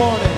morning.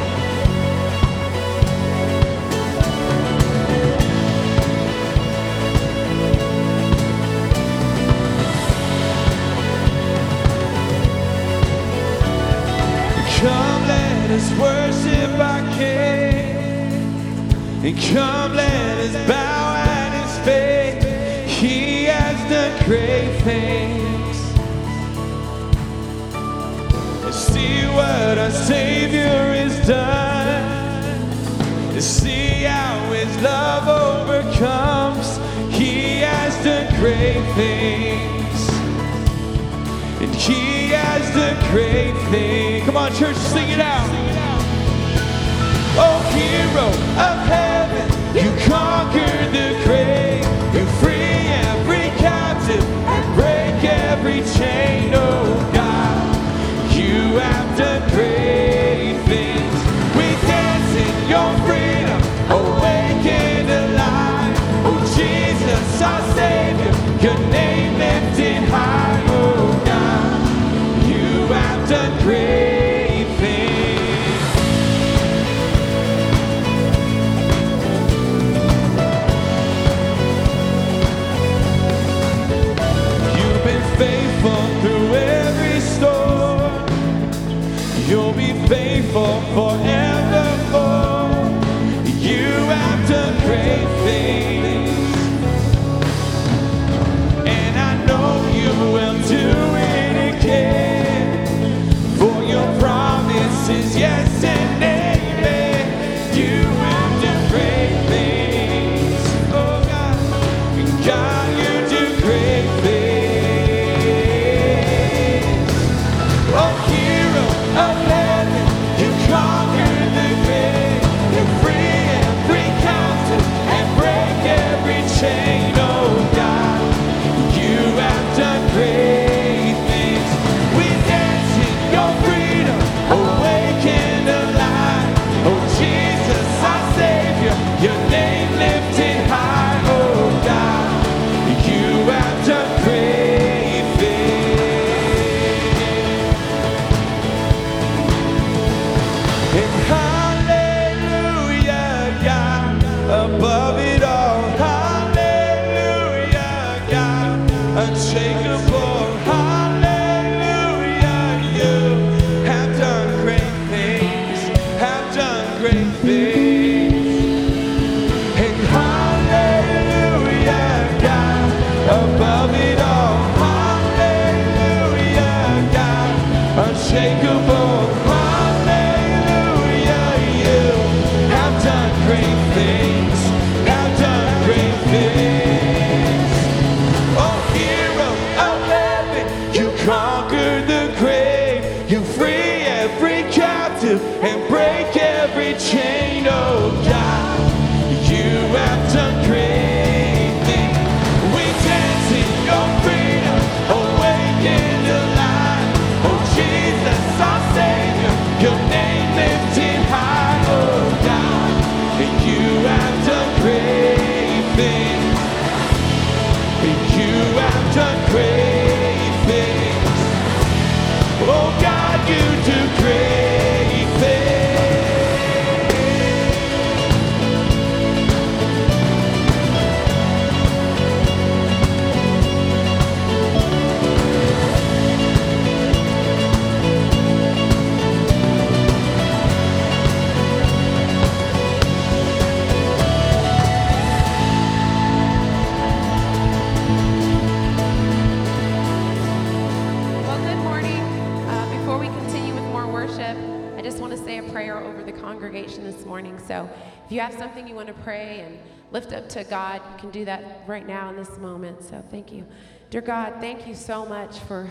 This morning. So if you have something you want to pray and lift up to God, you can do that right now in this moment. So thank you. Dear God, thank you so much for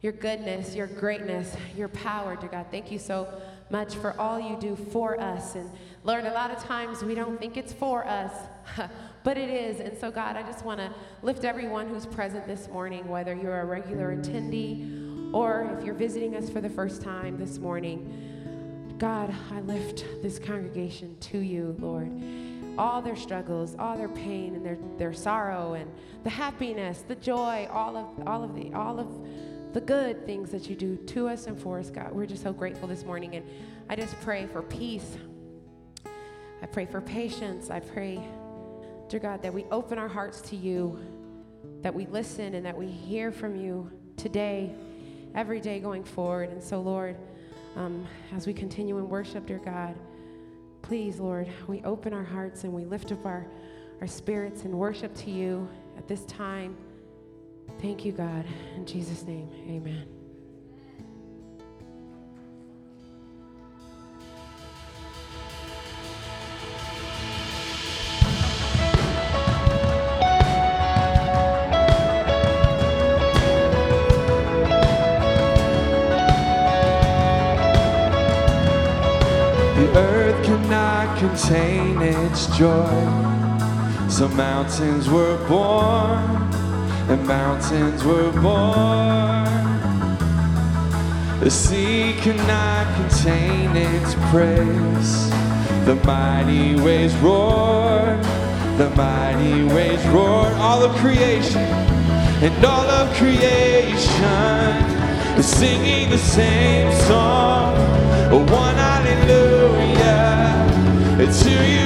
your goodness, your greatness, your power, dear God. Thank you so much for all you do for us. And Lord, a lot of times we don't think it's for us, but it is. And so, God, I just want to lift everyone who's present this morning, whether you're a regular attendee or if you're visiting us for the first time this morning. God, I lift this congregation to you, Lord. All their struggles, all their pain and their, their sorrow and the happiness, the joy, all of all of the all of the good things that you do to us and for us, God. We're just so grateful this morning and I just pray for peace. I pray for patience. I pray, dear God, that we open our hearts to you, that we listen and that we hear from you today, every day going forward. And so, Lord, um, as we continue in worship, dear God. Please, Lord, we open our hearts and we lift up our, our spirits in worship to you at this time. Thank you, God. In Jesus' name, amen. contain its joy. So mountains were born, and mountains were born. The sea cannot contain its praise. The mighty waves roar, the mighty waves roar. All of creation, and all of creation is singing the same song. One it's who you.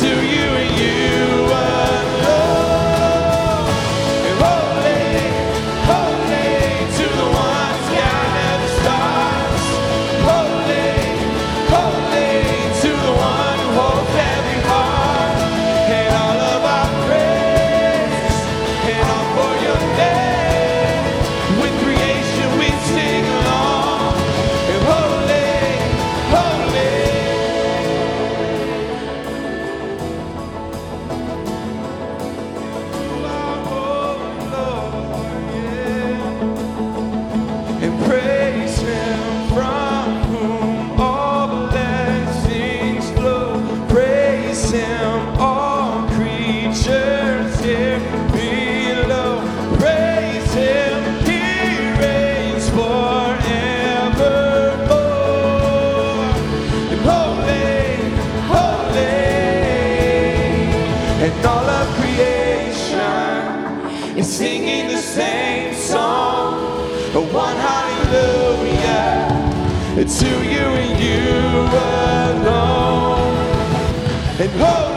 to you. It's to you and you alone. And hope. Oh,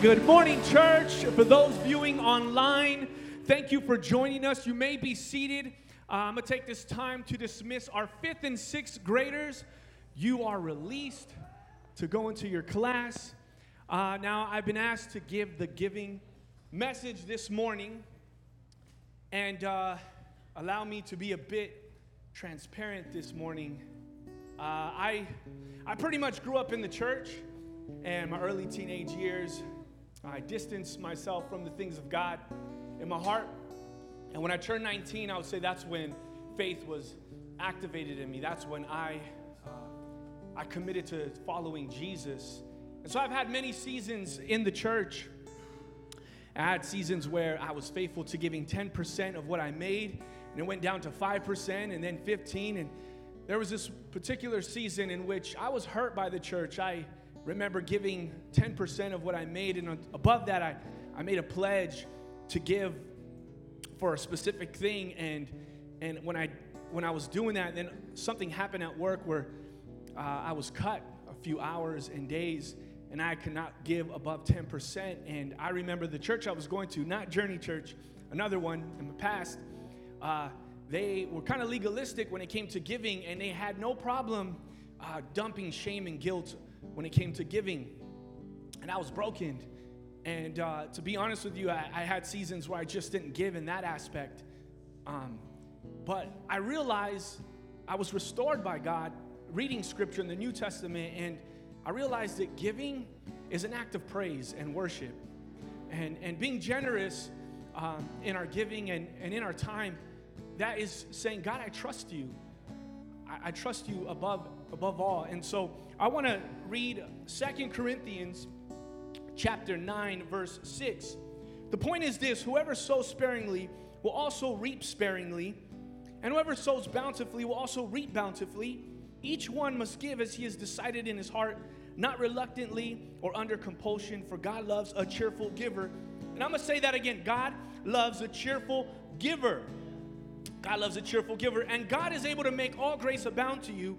good morning, church. For those viewing online, thank you for joining us. You may be seated. Uh, I'm going to take this time to dismiss our fifth and sixth graders. You are released to go into your class. Uh, now, I've been asked to give the giving message this morning, and uh, allow me to be a bit transparent this morning. Uh, I, I pretty much grew up in the church and my early teenage years, I distanced myself from the things of God in my heart. And when I turned 19, I would say that's when faith was activated in me. That's when I, uh, I committed to following Jesus. And so I've had many seasons in the church. I had seasons where I was faithful to giving 10% of what I made, and it went down to 5% and then 15. And there was this particular season in which I was hurt by the church. I remember giving 10% of what I made, and above that, I, I made a pledge to give for a specific thing. And, and when, I, when I was doing that, then something happened at work where uh, I was cut a few hours and days, and I could not give above 10%. And I remember the church I was going to, not Journey Church, another one in the past. Uh, they were kind of legalistic when it came to giving, and they had no problem uh, dumping shame and guilt when it came to giving. And I was broken. And uh, to be honest with you, I, I, had seasons where I just didn't give in that aspect. Um, but I realized I was restored by God reading scripture in the New Testament, and I realized that giving is an act of praise and worship. And, and being generous um, in our giving and, and in our time, that is saying, God, I trust you. I, I trust you above, above all. And so I want to read Second Corinthians chapter 9 verse 6. The point is this, whoever sows sparingly will also reap sparingly, and whoever sows bountifully will also reap bountifully. Each one must give as he has decided in his heart, not reluctantly or under compulsion, for God loves a cheerful giver. And I'm going to say that again. God loves a cheerful giver. God loves a cheerful giver, and God is able to make all grace abound to you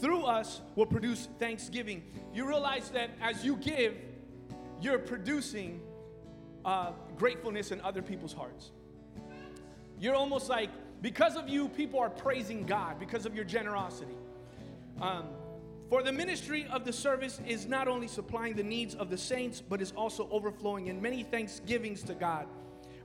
through us will produce thanksgiving. You realize that as you give, you're producing uh, gratefulness in other people's hearts. You're almost like, because of you, people are praising God because of your generosity. Um, for the ministry of the service is not only supplying the needs of the saints, but is also overflowing in many thanksgivings to God.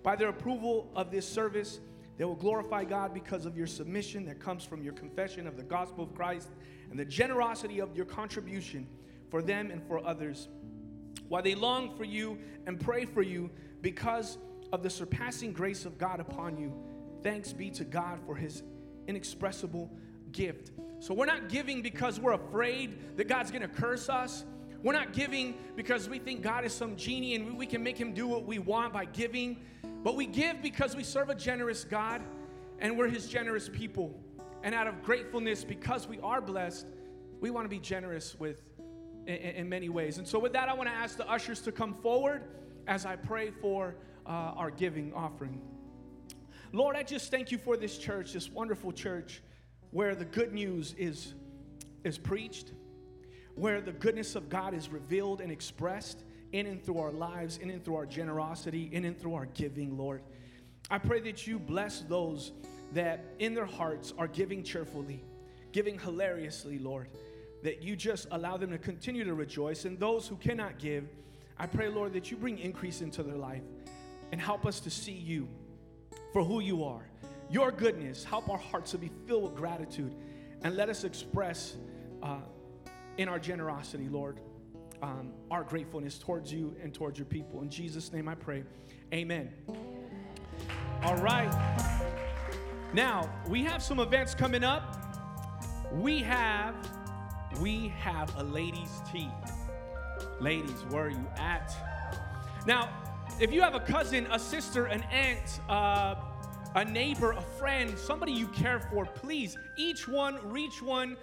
By their approval of this service, they will glorify God because of your submission that comes from your confession of the gospel of Christ and the generosity of your contribution for them and for others, while they long for you and pray for you because of the surpassing grace of God upon you. Thanks be to God for his inexpressible gift. So we're not giving because we're afraid that God's gonna curse us. We're not giving because we think God is some genie and we can make him do what we want by giving. But we give because we serve a generous God and we're his generous people. And out of gratefulness, because we are blessed, we want to be generous with in, in, many ways. And so, with that, I want to ask the ushers to come forward as I pray for uh, our giving offering. Lord, I just thank you for this church, this wonderful church, where the good news is, is preached, where the goodness of God is revealed and expressed in and through our lives, in and through our generosity, in and through our giving, Lord. I pray that you bless those that in their hearts are giving cheerfully, giving hilariously, Lord, that you just allow them to continue to rejoice. And those who cannot give, I pray, Lord, that you bring increase into their life and help us to see you for who you are, your goodness. Help our hearts to be filled with gratitude and let us express uh, in our generosity, Lord, um, our gratefulness towards you and towards your people. In Jesus' name I pray. Amen. All right. Now, we have some events coming up. We have we have a ladies tea. Ladies, where are you at? Now, if you have a cousin, a sister, an aunt, uh, a neighbor, a friend, somebody you care for, please, each one, reach one,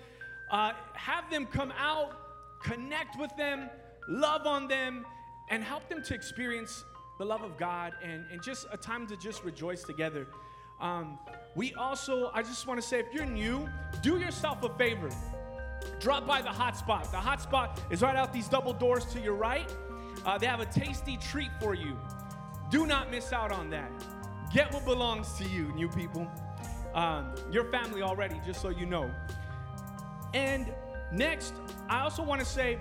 uh, have them come out, connect with them, love on them, and help them to experience the love of God and, and just a time to just rejoice together. Um, we also, I just want to say, if you're new, do yourself a favor. Drop by the hotspot. The hotspot is right out these double doors to your right. Uh, they have a tasty treat for you. Do not miss out on that. Get what belongs to you, new people. Um, your family already, just so you know. And next, I also want to say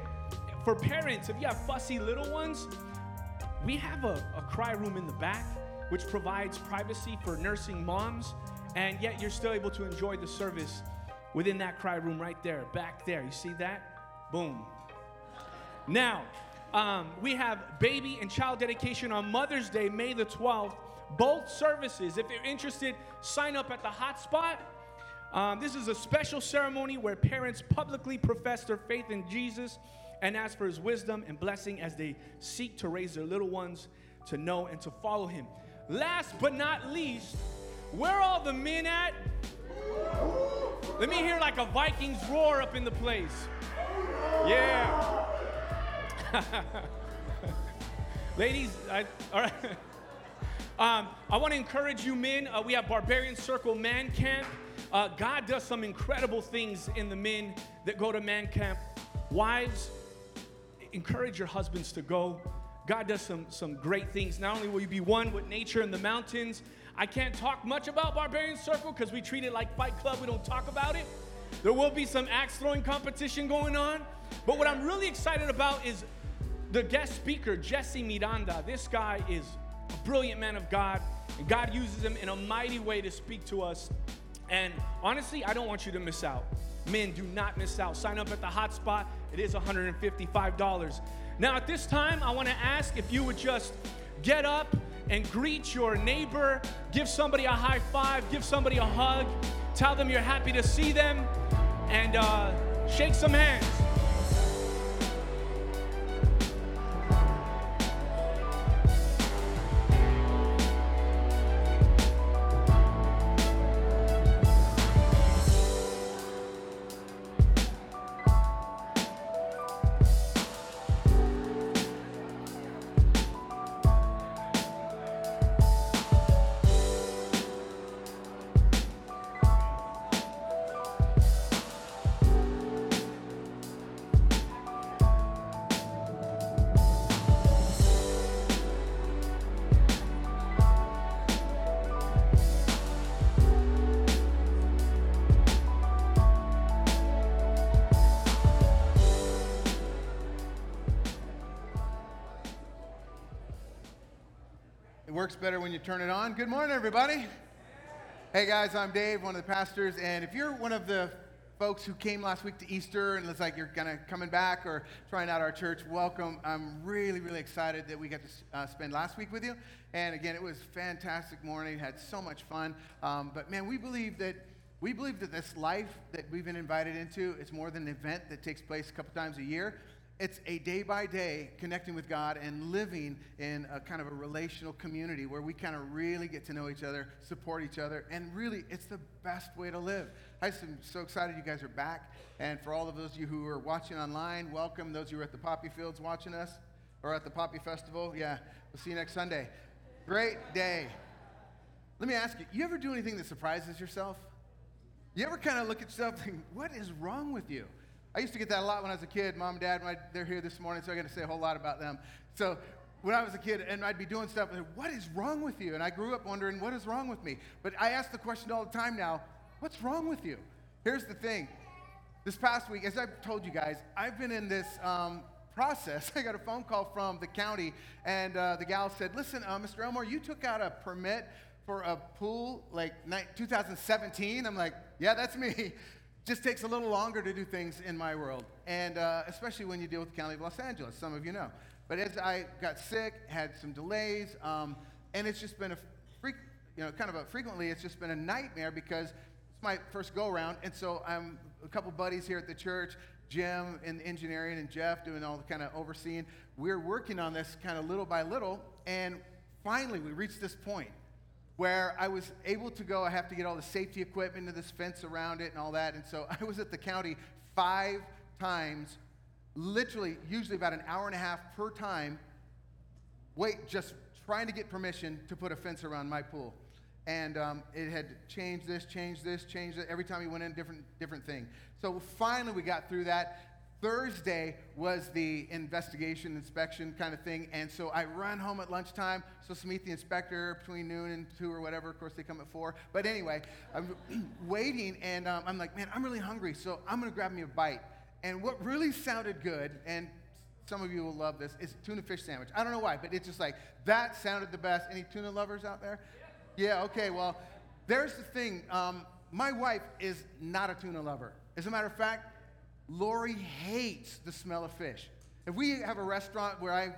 for parents, if you have fussy little ones, we have a, a cry room in the back, which provides privacy for nursing moms, and yet you're still able to enjoy the service within that cry room right there, back there. You see that? Boom. Now, um, we have baby and child dedication on Mother's Day, May the 12th. Both services. If you're interested, sign up at the hotspot. Um, this is a special ceremony where parents publicly profess their faith in Jesus and ask for his wisdom and blessing as they seek to raise their little ones to know and to follow him. Last but not least, where are all the men at? Let me hear like a Vikings roar up in the place. Yeah. Ladies, I, all right. Um, I want to encourage you men. Uh, we have Barbarian Circle Man Camp. Uh, God does some incredible things in the men that go to Man Camp. Wives, encourage your husbands to go. God does some, some great things. Not only will you be one with nature in the mountains, I can't talk much about Barbarian Circle because we treat it like Fight Club. We don't talk about it. There will be some axe throwing competition going on. But what I'm really excited about is the guest speaker, Jesse Miranda. This guy is a brilliant man of God, and God uses him in a mighty way to speak to us. And honestly, I don't want you to miss out. Men, do not miss out. Sign up at the hotspot. It is $155. Now, at this time, I want to ask if you would just get up and greet your neighbor, give somebody a high five, give somebody a hug, tell them you're happy to see them, and uh, shake some hands. Turn it on. Good morning, everybody. Hey, guys, I'm Dave, one of the pastors. And if you're one of the folks who came last week to Easter and it's like you're kind of coming back or trying out our church, welcome. I'm really, really excited that we got to uh, spend last week with you. And again, it was fantastic morning. Had so much fun. Um, but man, we believe that we believe that this life that we've been invited into is more than an event that takes place a couple times a year it's a day by day connecting with God and living in a kind of a relational community where we kind of really get to know each other, support each other, and really it's the best way to live. I'm so excited you guys are back. And for all of those of you who are watching online, welcome. Those of you who are at the Poppy Fields watching us or at the Poppy Festival, yeah, we'll see you next Sunday. Great day. Let me ask you, you ever do anything that surprises yourself? You ever kind of look at yourself and think, what is wrong with you? I used to get that a lot when I was a kid. Mom and dad, they're here this morning, so I got to say a whole lot about them. So when I was a kid, and I'd be doing stuff, and what is wrong with you? And I grew up wondering, what is wrong with me? But I ask the question all the time now, what's wrong with you? Here's the thing. This past week, as I've told you guys, I've been in this um, process. I got a phone call from the county, and uh, the gal said, listen, uh, Mr. Elmore, you took out a permit for a pool like 2017. I'm like, yeah, that's me just takes a little longer to do things in my world, and uh, especially when you deal with the County of Los Angeles, some of you know. But as I got sick, had some delays, um, and it's just been a freak, you know, kind of a frequently, it's just been a nightmare because it's my first go around, and so I'm a couple buddies here at the church Jim in engineering and Jeff doing all the kind of overseeing. We're working on this kind of little by little, and finally we reached this point where I was able to go. I have to get all the safety equipment and this fence around it and all that. And so I was at the county five times, literally, usually about an hour and a half per time, wait, just trying to get permission to put a fence around my pool. And um, it had changed this, changed this, changed it. Every time he went in, different, different thing. So finally, we got through that. Thursday was the investigation, inspection kind of thing. And so I run home at lunchtime, supposed to meet the inspector between noon and 2 or whatever. Of course, they come at 4. But anyway, I'm waiting, and um, I'm like, man, I'm really hungry, so I'm going to grab me a bite. And what really sounded good, and some of you will love this, is tuna fish sandwich. I don't know why, but it's just like, that sounded the best. Any tuna lovers out there? Yeah, okay, well, there's the thing. Um, my wife is not a tuna lover. As a matter of fact, Lori hates the smell of fish. If we have a restaurant where I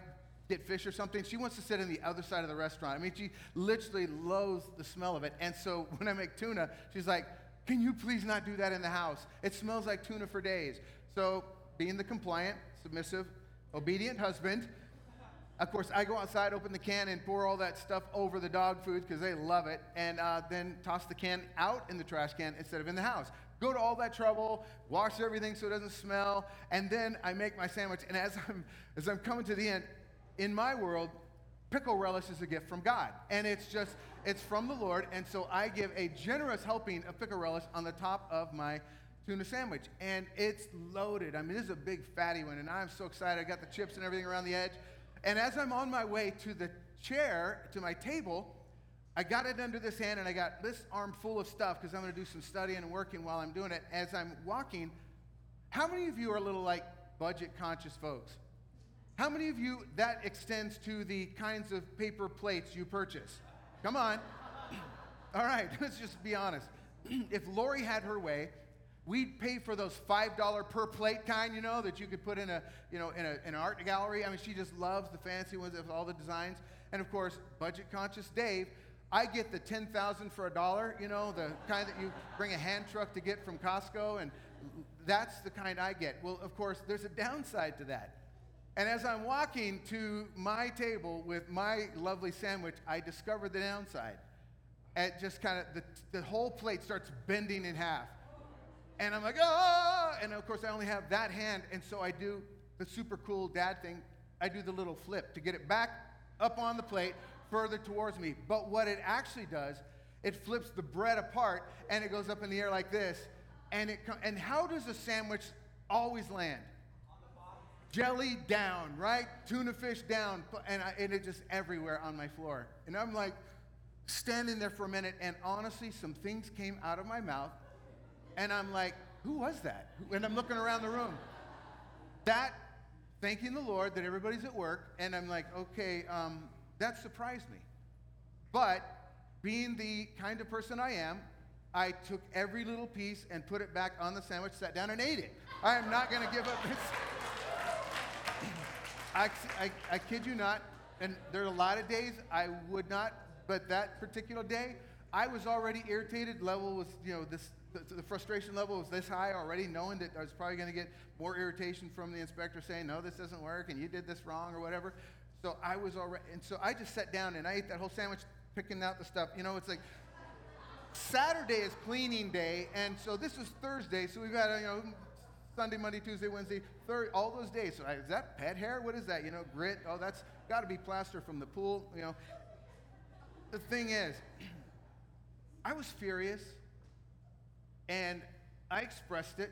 get fish or something, she wants to sit on the other side of the restaurant. I mean, she literally loathes the smell of it. And so when I make tuna, she's like, Can you please not do that in the house? It smells like tuna for days. So, being the compliant, submissive, obedient husband, of course, I go outside, open the can, and pour all that stuff over the dog food because they love it, and uh, then toss the can out in the trash can instead of in the house. Go to all that trouble, wash everything so it doesn't smell, and then I make my sandwich. And as I'm, as I'm coming to the end, in my world, pickle relish is a gift from God. And it's just, it's from the Lord. And so I give a generous helping of pickle relish on the top of my tuna sandwich. And it's loaded. I mean, this is a big fatty one. And I'm so excited. I got the chips and everything around the edge. And as I'm on my way to the chair, to my table, I got it under this hand and I got this arm full of stuff because I'm going to do some studying and working while I'm doing it. As I'm walking, how many of you are a little like budget conscious folks? How many of you that extends to the kinds of paper plates you purchase? Come on. All right, let's just be honest. if Lori had her way, We'd pay for those $5 per plate kind, you know, that you could put in a, you know, in, a, in an art gallery. I mean, she just loves the fancy ones with all the designs. And of course, budget conscious Dave, I get the 10,000 for a dollar, you know, the kind that you bring a hand truck to get from Costco, and that's the kind I get. Well, of course, there's a downside to that. And as I'm walking to my table with my lovely sandwich, I discover the downside. And just kind of the, the whole plate starts bending in half. And I'm like, oh, and of course I only have that hand, and so I do the super cool dad thing. I do the little flip to get it back up on the plate further towards me. But what it actually does, it flips the bread apart and it goes up in the air like this. And it and how does a sandwich always land? Jelly down, right? Tuna fish down, and, I, and it just everywhere on my floor. And I'm like standing there for a minute, and honestly, some things came out of my mouth and I'm like, who was that? And I'm looking around the room. That, thanking the Lord that everybody's at work, and I'm like, okay, um, that surprised me. But being the kind of person I am, I took every little piece and put it back on the sandwich, sat down and ate it. I am not going to give up this. I, I, I kid you not, and there are a lot of days I would not, but that particular day, I was already irritated. Level was, you know, this the, the, frustration level was this high already, knowing that I was probably going to get more irritation from the inspector saying, no, this doesn't work, and you did this wrong, or whatever. So I was already, and so I just sat down and I ate that whole sandwich, picking out the stuff. You know, it's like Saturday is cleaning day, and so this is Thursday, so we've got, you know, Sunday, Monday, Tuesday, Wednesday, third, all those days. So I, is that pet hair? What is that? You know, grit? Oh, that's got to be plaster from the pool. You know, the thing is, I was furious. And I expressed it.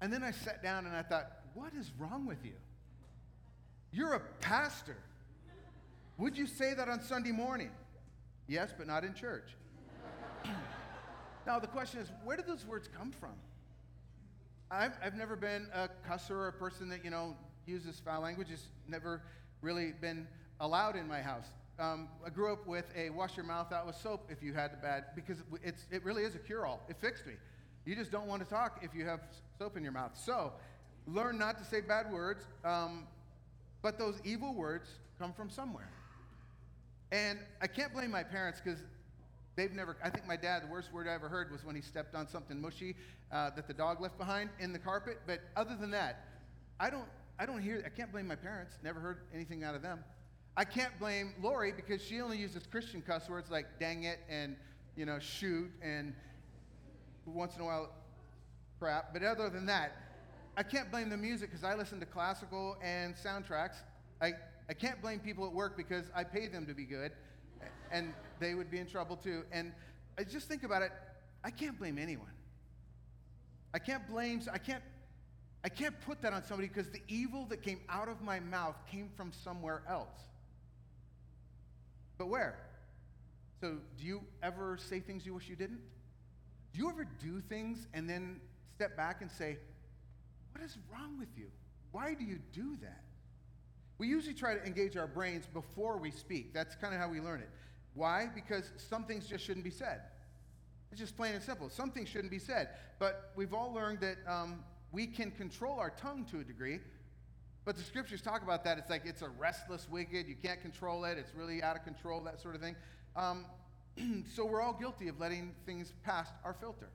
And then I sat down and I thought, what is wrong with you? You're a pastor. Would you say that on Sunday morning? Yes, but not in church. now, the question is, where did those words come from? I've, I've never been a cusser or a person that, you know, uses foul language. It's never really been allowed in my house um, I grew up with a wash your mouth out with soap if you had the bad, because it's, it really is a cure all. It fixed me. You just don't want to talk if you have soap in your mouth. So learn not to say bad words, um, but those evil words come from somewhere. And I can't blame my parents because They've never, I think my dad, the worst word I ever heard was when he stepped on something mushy uh, that the dog left behind in the carpet. But other than that, I don't, I don't hear, I can't blame my parents. Never heard anything out of them. I can't blame Lori because she only uses Christian cuss words like dang it and, you know, shoot and once in a while crap. But other than that, I can't blame the music because I listen to classical and soundtracks. I, I can't blame people at work because I pay them to be good and they would be in trouble too. And I just think about it, I can't blame anyone. I can't blame, I can't, I can't put that on somebody because the evil that came out of my mouth came from somewhere else. But where? So, do you ever say things you wish you didn't? Do you ever do things and then step back and say, What is wrong with you? Why do you do that? We usually try to engage our brains before we speak. That's kind of how we learn it. Why? Because some things just shouldn't be said. It's just plain and simple. Some things shouldn't be said. But we've all learned that um, we can control our tongue to a degree. But the scriptures talk about that. It's like it's a restless wicked. You can't control it. It's really out of control, that sort of thing. Um, so we're all guilty of letting things past our filter.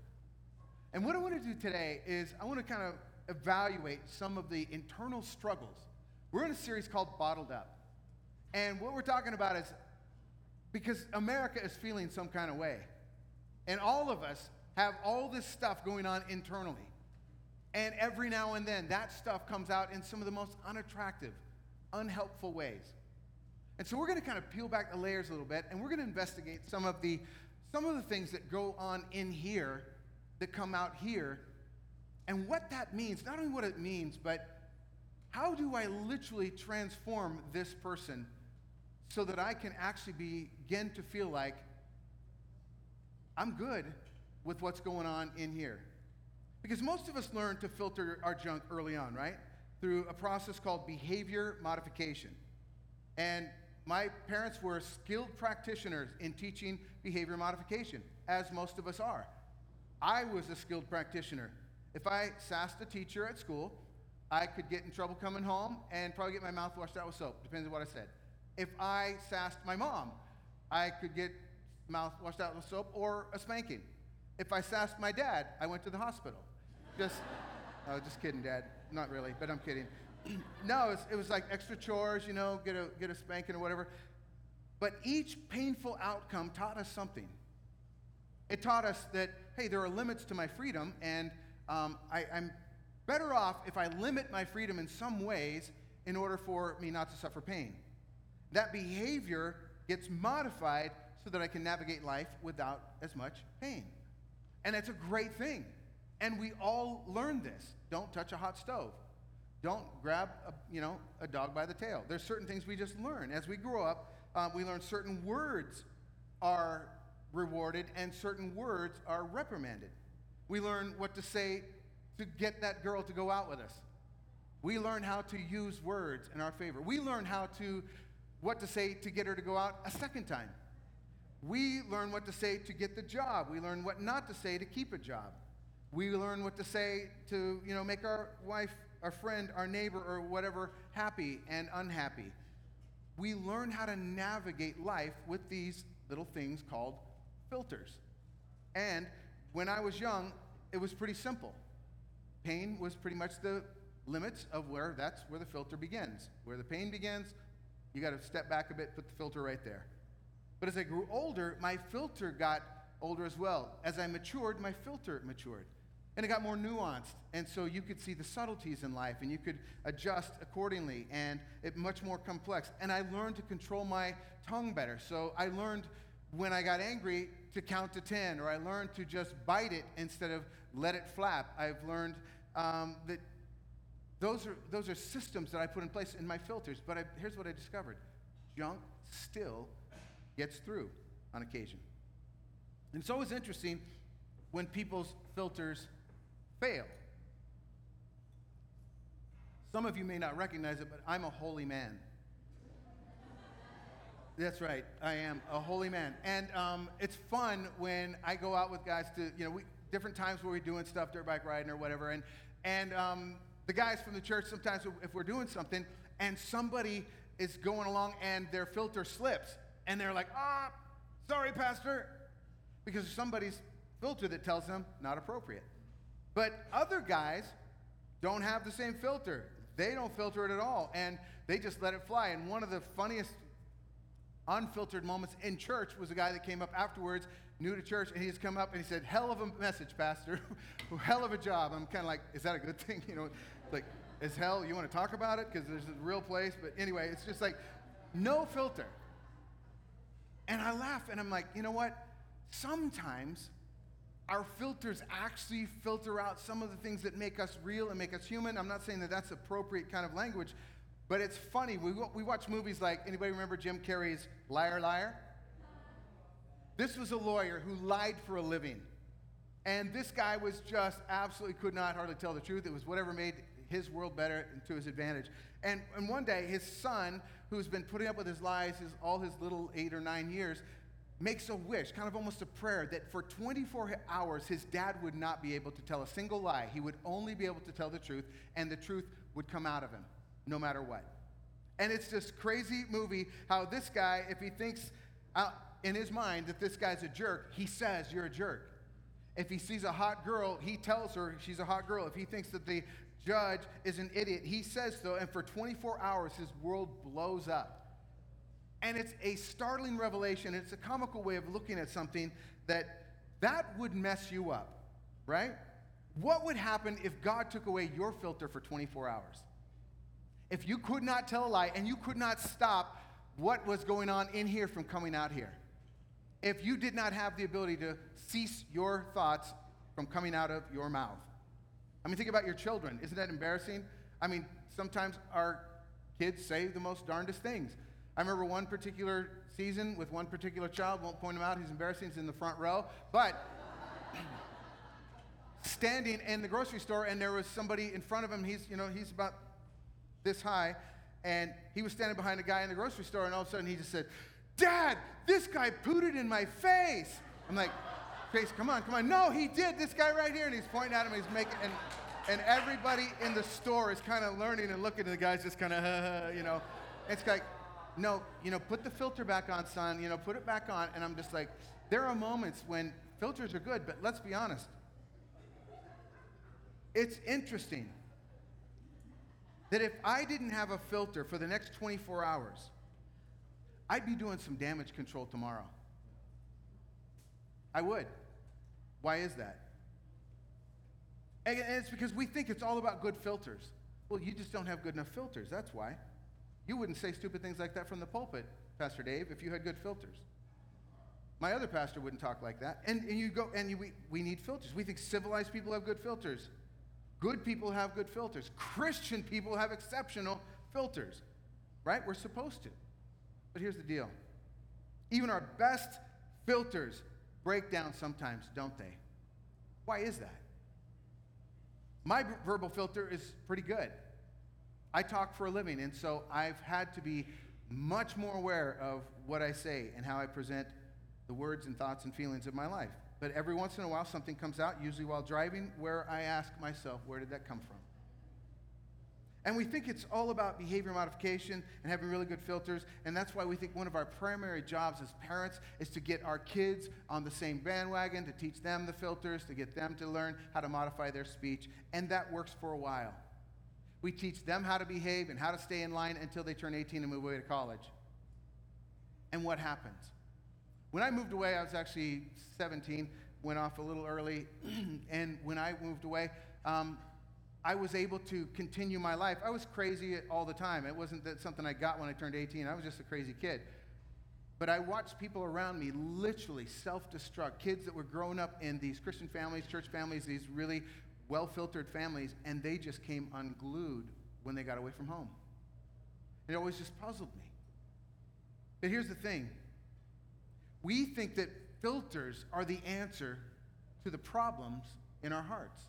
And what I want to do today is I want to kind of evaluate some of the internal struggles. We're in a series called Bottled Up. And what we're talking about is because America is feeling some kind of way. And all of us have all this stuff going on internally. And every now and then, that stuff comes out in some of the most unattractive, unhelpful ways. And so we're going to kind of peel back the layers a little bit, and we're going to investigate some of the some of the things that go on in here that come out here, and what that means. Not only what it means, but how do I literally transform this person so that I can actually begin to feel like I'm good with what's going on in here? Because most of us learn to filter our junk early on, right? Through a process called behavior modification. And my parents were skilled practitioners in teaching behavior modification, as most of us are. I was a skilled practitioner. If I sassed a teacher at school, I could get in trouble coming home and probably get my mouth washed out with soap, depends on what I said. If I sassed my mom, I could get mouth washed out with soap or a spanking. If I sassed my dad, I went to the hospital. Just, oh, just kidding, Dad. Not really, but I'm kidding. no, it was, it was like extra chores, you know, get a, get a spanking or whatever. But each painful outcome taught us something. It taught us that, hey, there are limits to my freedom, and um, I, I'm better off if I limit my freedom in some ways in order for me not to suffer pain. That behavior gets modified so that I can navigate life without as much pain. And it's a great thing. And we all learn this. Don't touch a hot stove. Don't grab a, you know, a dog by the tail. There's certain things we just learn. As we grow up, um, we learn certain words are rewarded and certain words are reprimanded. We learn what to say to get that girl to go out with us. We learn how to use words in our favor. We learn how to what to say to get her to go out a second time. We learn what to say to get the job. We learn what not to say to keep a job. We learn what to say to, you know, make our wife, our friend, our neighbor, or whatever happy and unhappy. We learn how to navigate life with these little things called filters. And when I was young, it was pretty simple. Pain was pretty much the limits of where that's where the filter begins. Where the pain begins, you got to step back a bit, put the filter right there. But as I grew older, my filter got older as well. As I matured, my filter matured. And it got more nuanced. And so you could see the subtleties in life and you could adjust accordingly and it much more complex. And I learned to control my tongue better. So I learned when I got angry to count to 10 or I learned to just bite it instead of let it flap. I've learned um, that those are, those are systems that I put in place in my filters. But I, here's what I discovered junk still gets through on occasion. And it's interesting when people's filters fail. Some of you may not recognize it, but I'm a holy man. That's right, I am a holy man. And um, it's fun when I go out with guys to, you know, we, different times where we're doing stuff, dirt bike riding or whatever. And, and um, the guys from the church, sometimes if we're doing something and somebody is going along and their filter slips and they're like, ah, sorry, Pastor. because somebody's filter that tells them not appropriate. But other guys don't have the same filter. They don't filter it at all, and they just let it fly. And one of the funniest unfiltered moments in church was a guy that came up afterwards, new to church, and he just come up and he said, "Hell of a message, Pastor. hell of a job." I'm kind of like, "Is that a good thing?" You know, like, is hell? You want to talk about it because there's a real place? But anyway, it's just like no filter. And I laugh and I'm like, you know what? Sometimes our filters actually filter out some of the things that make us real and make us human. I'm not saying that that's appropriate kind of language, but it's funny. We, we watch movies like, anybody remember Jim Carrey's Liar Liar? This was a lawyer who lied for a living. And this guy was just absolutely could not hardly tell the truth. It was whatever made his world better and to his advantage. And, and one day, his son, who's been putting up with his lies his, all his little eight or nine years, makes a wish, kind of almost a prayer, that for 24 hours his dad would not be able to tell a single lie. He would only be able to tell the truth, and the truth would come out of him, no matter what. And it's this crazy movie how this guy, if he thinks out in his mind that this guy's a jerk, he says, You're a jerk. If he sees a hot girl, he tells her she's a hot girl. If he thinks that the judge is an idiot, he says so, and for 24 hours his world blows up. And it's a startling revelation. It's a comical way of looking at something that that would mess you up, right? What would happen if God took away your filter for 24 hours? If you could not tell a lie and you could not stop what was going on in here from coming out here. If you did not have the ability to cease your thoughts from coming out of your mouth. I mean, think about your children. Isn't that embarrassing? I mean, sometimes our kids say the most darndest things. I remember one particular season with one particular child, won't point him out, he's embarrassing, he's in the front row, but standing in the grocery store and there was somebody in front of him, he's, you know, he's about this high, and he was standing behind a guy in the grocery store, and all of a sudden he just said, Dad, this guy pooted in my face. I'm like, Face, come on, come on. No, he did. This guy right here, and he's pointing at him, he's making, and, and everybody in the store is kind of learning and looking at the guys just kind of, you know. It's like, no, you know, put the filter back on, son, you know, put it back on. And I'm just like, there are moments when filters are good, but let's be honest. It's interesting that if I didn't have a filter for the next 24 hours, I'd be doing some damage control tomorrow. I would. Why is that? And it's because we think it's all about good filters. Well, you just don't have good enough filters. That's why. You wouldn't say stupid things like that from the pulpit, Pastor Dave, if you had good filters. My other pastor wouldn't talk like that. And, and you go, and you, we, we need filters. We think civilized people have good filters. Good people have good filters. Christian people have exceptional filters, right? We're supposed to. But here's the deal even our best filters break down sometimes, don't they? Why is that? My verbal filter is pretty good. I talk for a living, and so I've had to be much more aware of what I say and how I present the words and thoughts and feelings of my life. But every once in a while, something comes out, usually while driving, where I ask myself, where did that come from? And we think it's all about behavior modification and having really good filters. And that's why we think one of our primary jobs as parents is to get our kids on the same bandwagon, to teach them the filters, to get them to learn how to modify their speech. And that works for a while. We teach them how to behave and how to stay in line until they turn 18 and move away to college. And what happens? When I moved away, I was actually 17, went off a little early. and when I moved away, um, I was able to continue my life. I was crazy all the time. It wasn't that something I got when I turned 18. I was just a crazy kid. But I watched people around me literally self destruct, kids that were growing up in these Christian families, church families, these really well filtered families, and they just came unglued when they got away from home. It always just puzzled me. But here's the thing we think that filters are the answer to the problems in our hearts.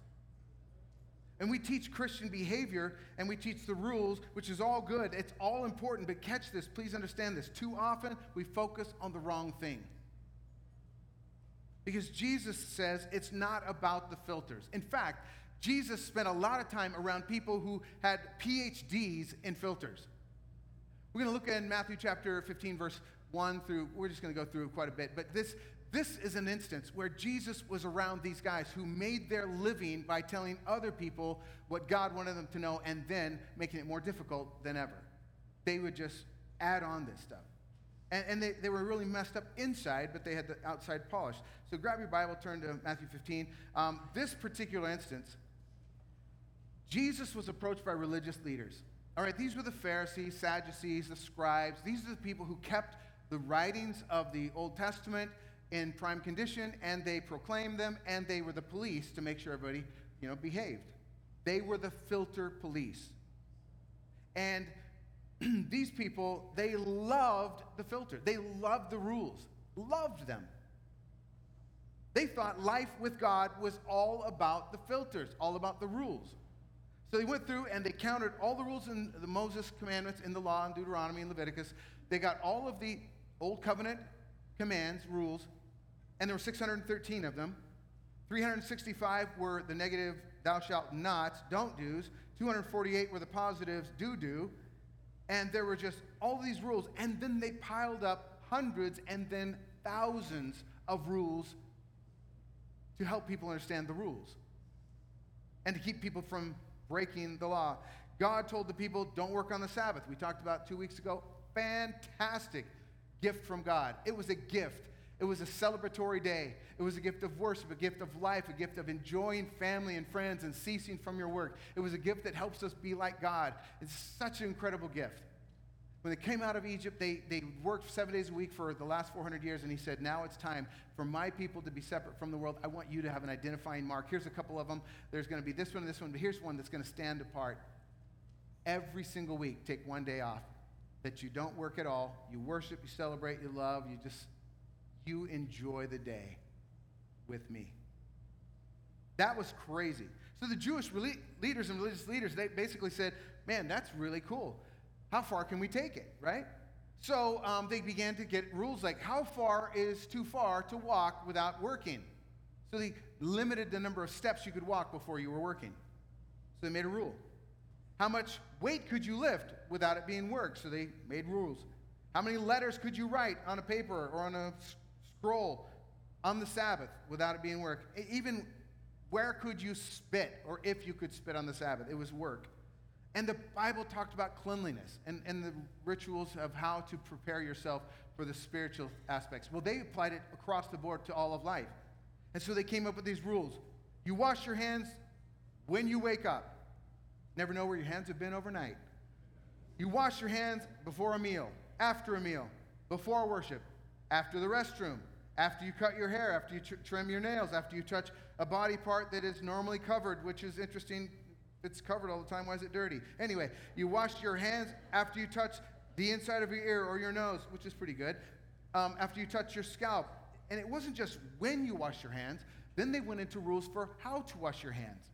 And we teach Christian behavior and we teach the rules, which is all good. It's all important, but catch this, please understand this. Too often we focus on the wrong thing. Because Jesus says it's not about the filters. In fact, Jesus spent a lot of time around people who had PhDs in filters. We're going to look in Matthew chapter 15, verse 1 through, we're just going to go through quite a bit. But this, this is an instance where Jesus was around these guys who made their living by telling other people what God wanted them to know and then making it more difficult than ever. They would just add on this stuff. And, and they, they were really messed up inside, but they had the outside polished. So grab your Bible, turn to Matthew 15. Um, this particular instance, Jesus was approached by religious leaders. All right, these were the Pharisees, Sadducees, the scribes. These are the people who kept the writings of the Old Testament in prime condition, and they proclaimed them, and they were the police to make sure everybody, you know, behaved. They were the filter police. And these people, they loved the filter. They loved the rules, loved them. They thought life with God was all about the filters, all about the rules. So they went through and they counted all the rules in the Moses commandments in the law in Deuteronomy and Leviticus. They got all of the old covenant commands, rules, and there were 613 of them. 365 were the negative thou shalt not, don't do's. 248 were the positives, do do. And there were just all these rules. And then they piled up hundreds and then thousands of rules to help people understand the rules and to keep people from breaking the law. God told the people, don't work on the Sabbath. We talked about two weeks ago. Fantastic gift from God. It was a gift. It was a celebratory day. It was a gift of worship, a gift of life, a gift of enjoying family and friends and ceasing from your work. It was a gift that helps us be like God. It's such an incredible gift. When they came out of Egypt, they, they worked seven days a week for the last 400 years, and he said, Now it's time for my people to be separate from the world. I want you to have an identifying mark. Here's a couple of them. There's going to be this one and this one, but here's one that's going to stand apart. Every single week, take one day off that you don't work at all. You worship, you celebrate, you love, you just, you enjoy the day with me. That was crazy. So the Jewish leaders and religious leaders, they basically said, man, that's really cool. How far can we take it, right? So um, they began to get rules like how far is too far to walk without working? So they limited the number of steps you could walk before you were working. So they made a rule. How much weight could you lift without it being work? So they made rules. How many letters could you write on a paper or on a scroll on the Sabbath without it being work? Even where could you spit or if you could spit on the Sabbath? It was work. And the Bible talked about cleanliness and, and the rituals of how to prepare yourself for the spiritual aspects. Well, they applied it across the board to all of life. And so they came up with these rules. You wash your hands when you wake up. Never know where your hands have been overnight. You wash your hands before a meal, after a meal, before worship, after the restroom, after you cut your hair, after you tr- trim your nails, after you touch a body part that is normally covered, which is interesting it's covered all the time, why is it dirty? Anyway, you wash your hands after you touch the inside of your ear or your nose, which is pretty good, um, after you touch your scalp. And it wasn't just when you wash your hands, then they went into rules for how to wash your hands.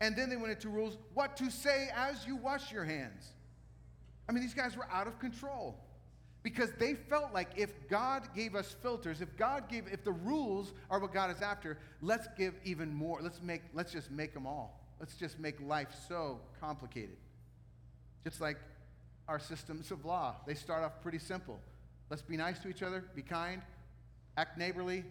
And then they went into rules what to say as you wash your hands. I mean, these guys were out of control because they felt like if God gave us filters, if God gave, if the rules are what God is after, let's give even more. Let's make, let's just make them all. Let's just make life so complicated. Just like our systems of law, they start off pretty simple. Let's be nice to each other, be kind, act neighborly.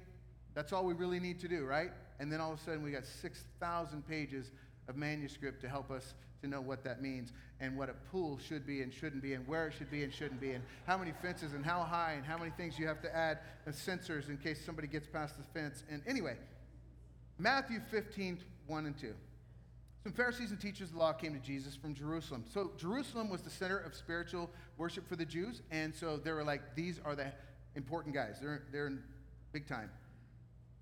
That's all we really need to do, right? And then all of a sudden, we got 6,000 pages of manuscript to help us to know what that means and what a pool should be and shouldn't be and where it should be and shouldn't be and how many fences and how high and how many things you have to add as sensors in case somebody gets past the fence. And anyway, Matthew 15, 1 and 2. Some Pharisees and teachers of the law came to Jesus from Jerusalem. So, Jerusalem was the center of spiritual worship for the Jews. And so they were like, these are the important guys. They're, they're big time.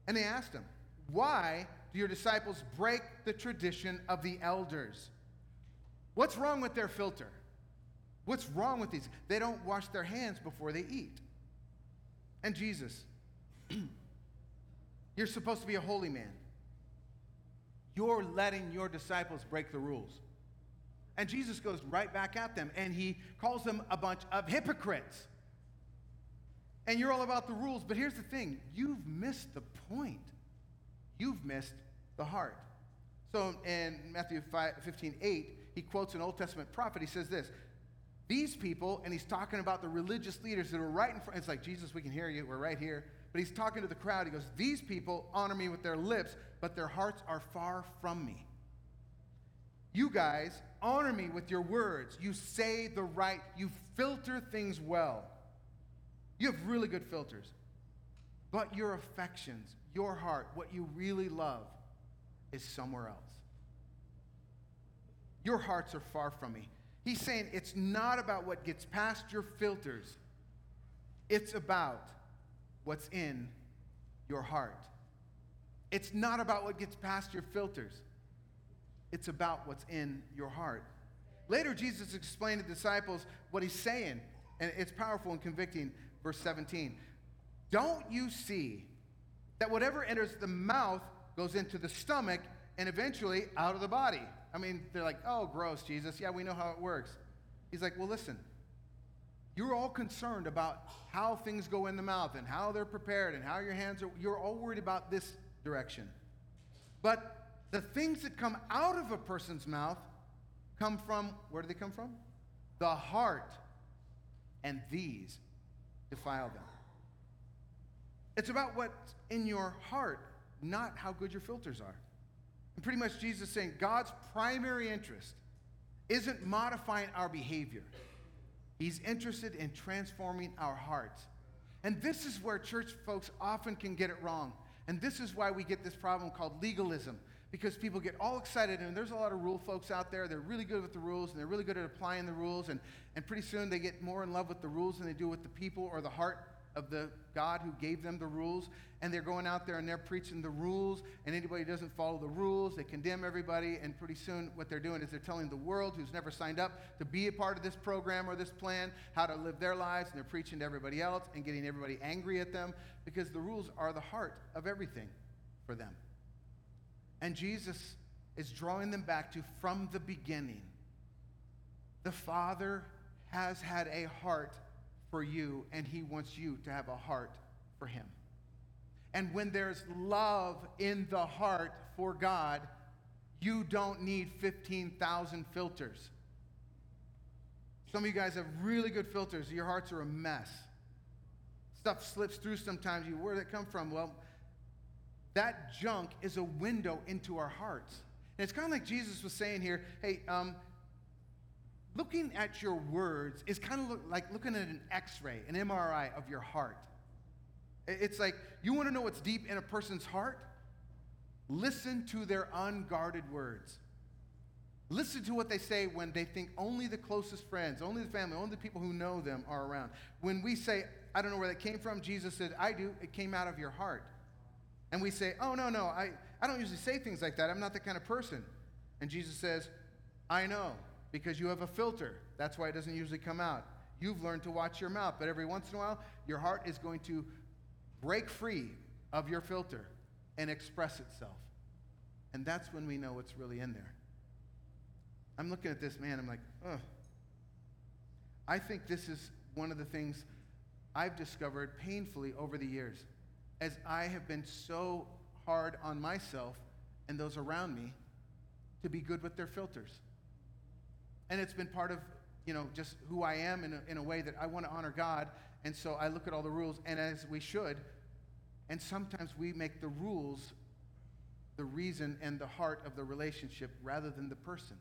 And they asked him, Why your disciples break the tradition of the elders? What's wrong with their filter? What's wrong with these? They don't wash their hands before they eat. And Jesus, you're supposed to be a holy man. You're letting your disciples break the rules. And Jesus goes right back at them and he calls them a bunch of hypocrites. And you're all about the rules, but here's the thing you've missed the point. You've missed the heart. So in Matthew 5, 15, 8, he quotes an Old Testament prophet. He says this these people, and he's talking about the religious leaders that are right in front. It's like, Jesus, we can hear you. We're right here. But he's talking to the crowd. He goes, These people honor me with their lips, but their hearts are far from me. You guys honor me with your words. You say the right, you filter things well. You have really good filters. But your affections, your heart, what you really love, is somewhere else. Your hearts are far from me. He's saying it's not about what gets past your filters, it's about what's in your heart. It's not about what gets past your filters, it's about what's in your heart. Later, Jesus explained to disciples what he's saying, and it's powerful and convicting. Verse 17 Don't you see that whatever enters the mouth goes into the stomach and eventually out of the body? I mean, they're like, oh, gross, Jesus. Yeah, we know how it works. He's like, well, listen. You're all concerned about how things go in the mouth and how they're prepared and how your hands are. You're all worried about this direction. But the things that come out of a person's mouth come from, where do they come from? The heart. And these defile them. It's about what's in your heart, not how good your filters are. And pretty much Jesus is saying God's primary interest isn't modifying our behavior. He's interested in transforming our hearts. And this is where church folks often can get it wrong. And this is why we get this problem called legalism. Because people get all excited, and there's a lot of rule folks out there. They're really good with the rules, and they're really good at applying the rules. And, and pretty soon they get more in love with the rules than they do with the people or the heart of the God who gave them the rules, and they're going out there and they're preaching the rules, and anybody doesn't follow the rules, they condemn everybody, and pretty soon what they're doing is they're telling the world who's never signed up to be a part of this program or this plan how to live their lives, and they're preaching to everybody else and getting everybody angry at them because the rules are the heart of everything for them. And Jesus is drawing them back to from the beginning. The Father has had a heart for you, and He wants you to have a heart for Him. And when there's love in the heart for God, you don't need 15,000 filters. Some of you guys have really good filters. Your hearts are a mess. Stuff slips through sometimes. You, where did it come from? Well, that junk is a window into our hearts. And it's kind of like Jesus was saying here hey, um, looking at your words is kind of look, like looking at an x ray, an MRI of your heart. It's like you want to know what's deep in a person's heart? Listen to their unguarded words. Listen to what they say when they think only the closest friends, only the family, only the people who know them are around. When we say, I don't know where that came from, Jesus said, I do. It came out of your heart. And we say, Oh, no, no, I, I don't usually say things like that. I'm not that kind of person. And Jesus says, I know because you have a filter. That's why it doesn't usually come out. You've learned to watch your mouth, but every once in a while, your heart is going to break free of your filter and express itself. And that's when we know what's really in there. I'm looking at this man, I'm like, ugh. I think this is one of the things I've discovered painfully over the years as I have been so hard on myself and those around me to be good with their filters. And it's been part of, you know, just who I am in a, in a way that I want to honor God. And so I look at all the rules, and as we should, and sometimes we make the rules the reason and the heart of the relationship rather than the person.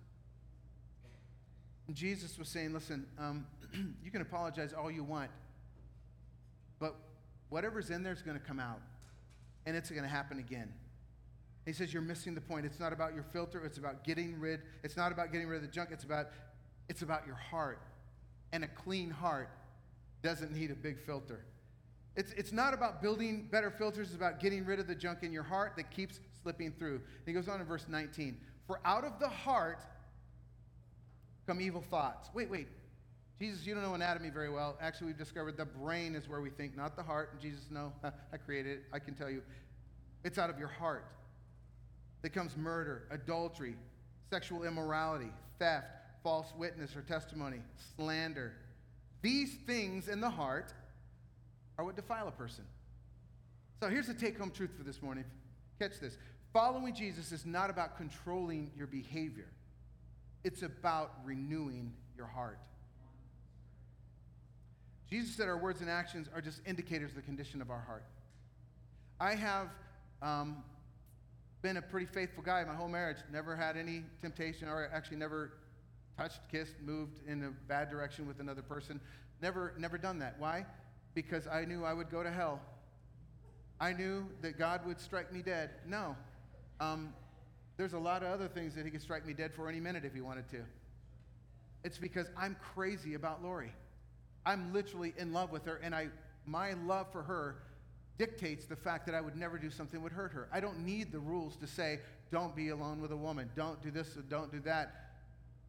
And Jesus was saying, listen, um, you can apologize all you want, but whatever's in there is going to come out, and it's going to happen again. He says you're missing the point. It's not about your filter, it's about getting rid. It's not about getting rid of the junk, it's about it's about your heart. And a clean heart doesn't need a big filter. It's, it's not about building better filters, it's about getting rid of the junk in your heart that keeps slipping through. And he goes on in verse 19 For out of the heart come evil thoughts. Wait, wait. Jesus, you don't know anatomy very well. Actually, we've discovered the brain is where we think, not the heart. And Jesus, no, I created it. I can tell you. It's out of your heart that comes murder, adultery, sexual immorality, theft, false witness or testimony, slander. These things in the heart are what defile a person. So here's the take home truth for this morning. Catch this. Following Jesus is not about controlling your behavior, it's about renewing your heart. Jesus said our words and actions are just indicators of the condition of our heart. I have um, been a pretty faithful guy my whole marriage, never had any temptation, or actually never touched, kissed, moved in a bad direction with another person. Never, never done that. Why? Because I knew I would go to hell. I knew that God would strike me dead. No. Um, there's a lot of other things that He could strike me dead for any minute if He wanted to. It's because I'm crazy about Lori. I'm literally in love with her, and I, my love for her dictates the fact that I would never do something that would hurt her. I don't need the rules to say, don't be alone with a woman, don't do this, don't do that.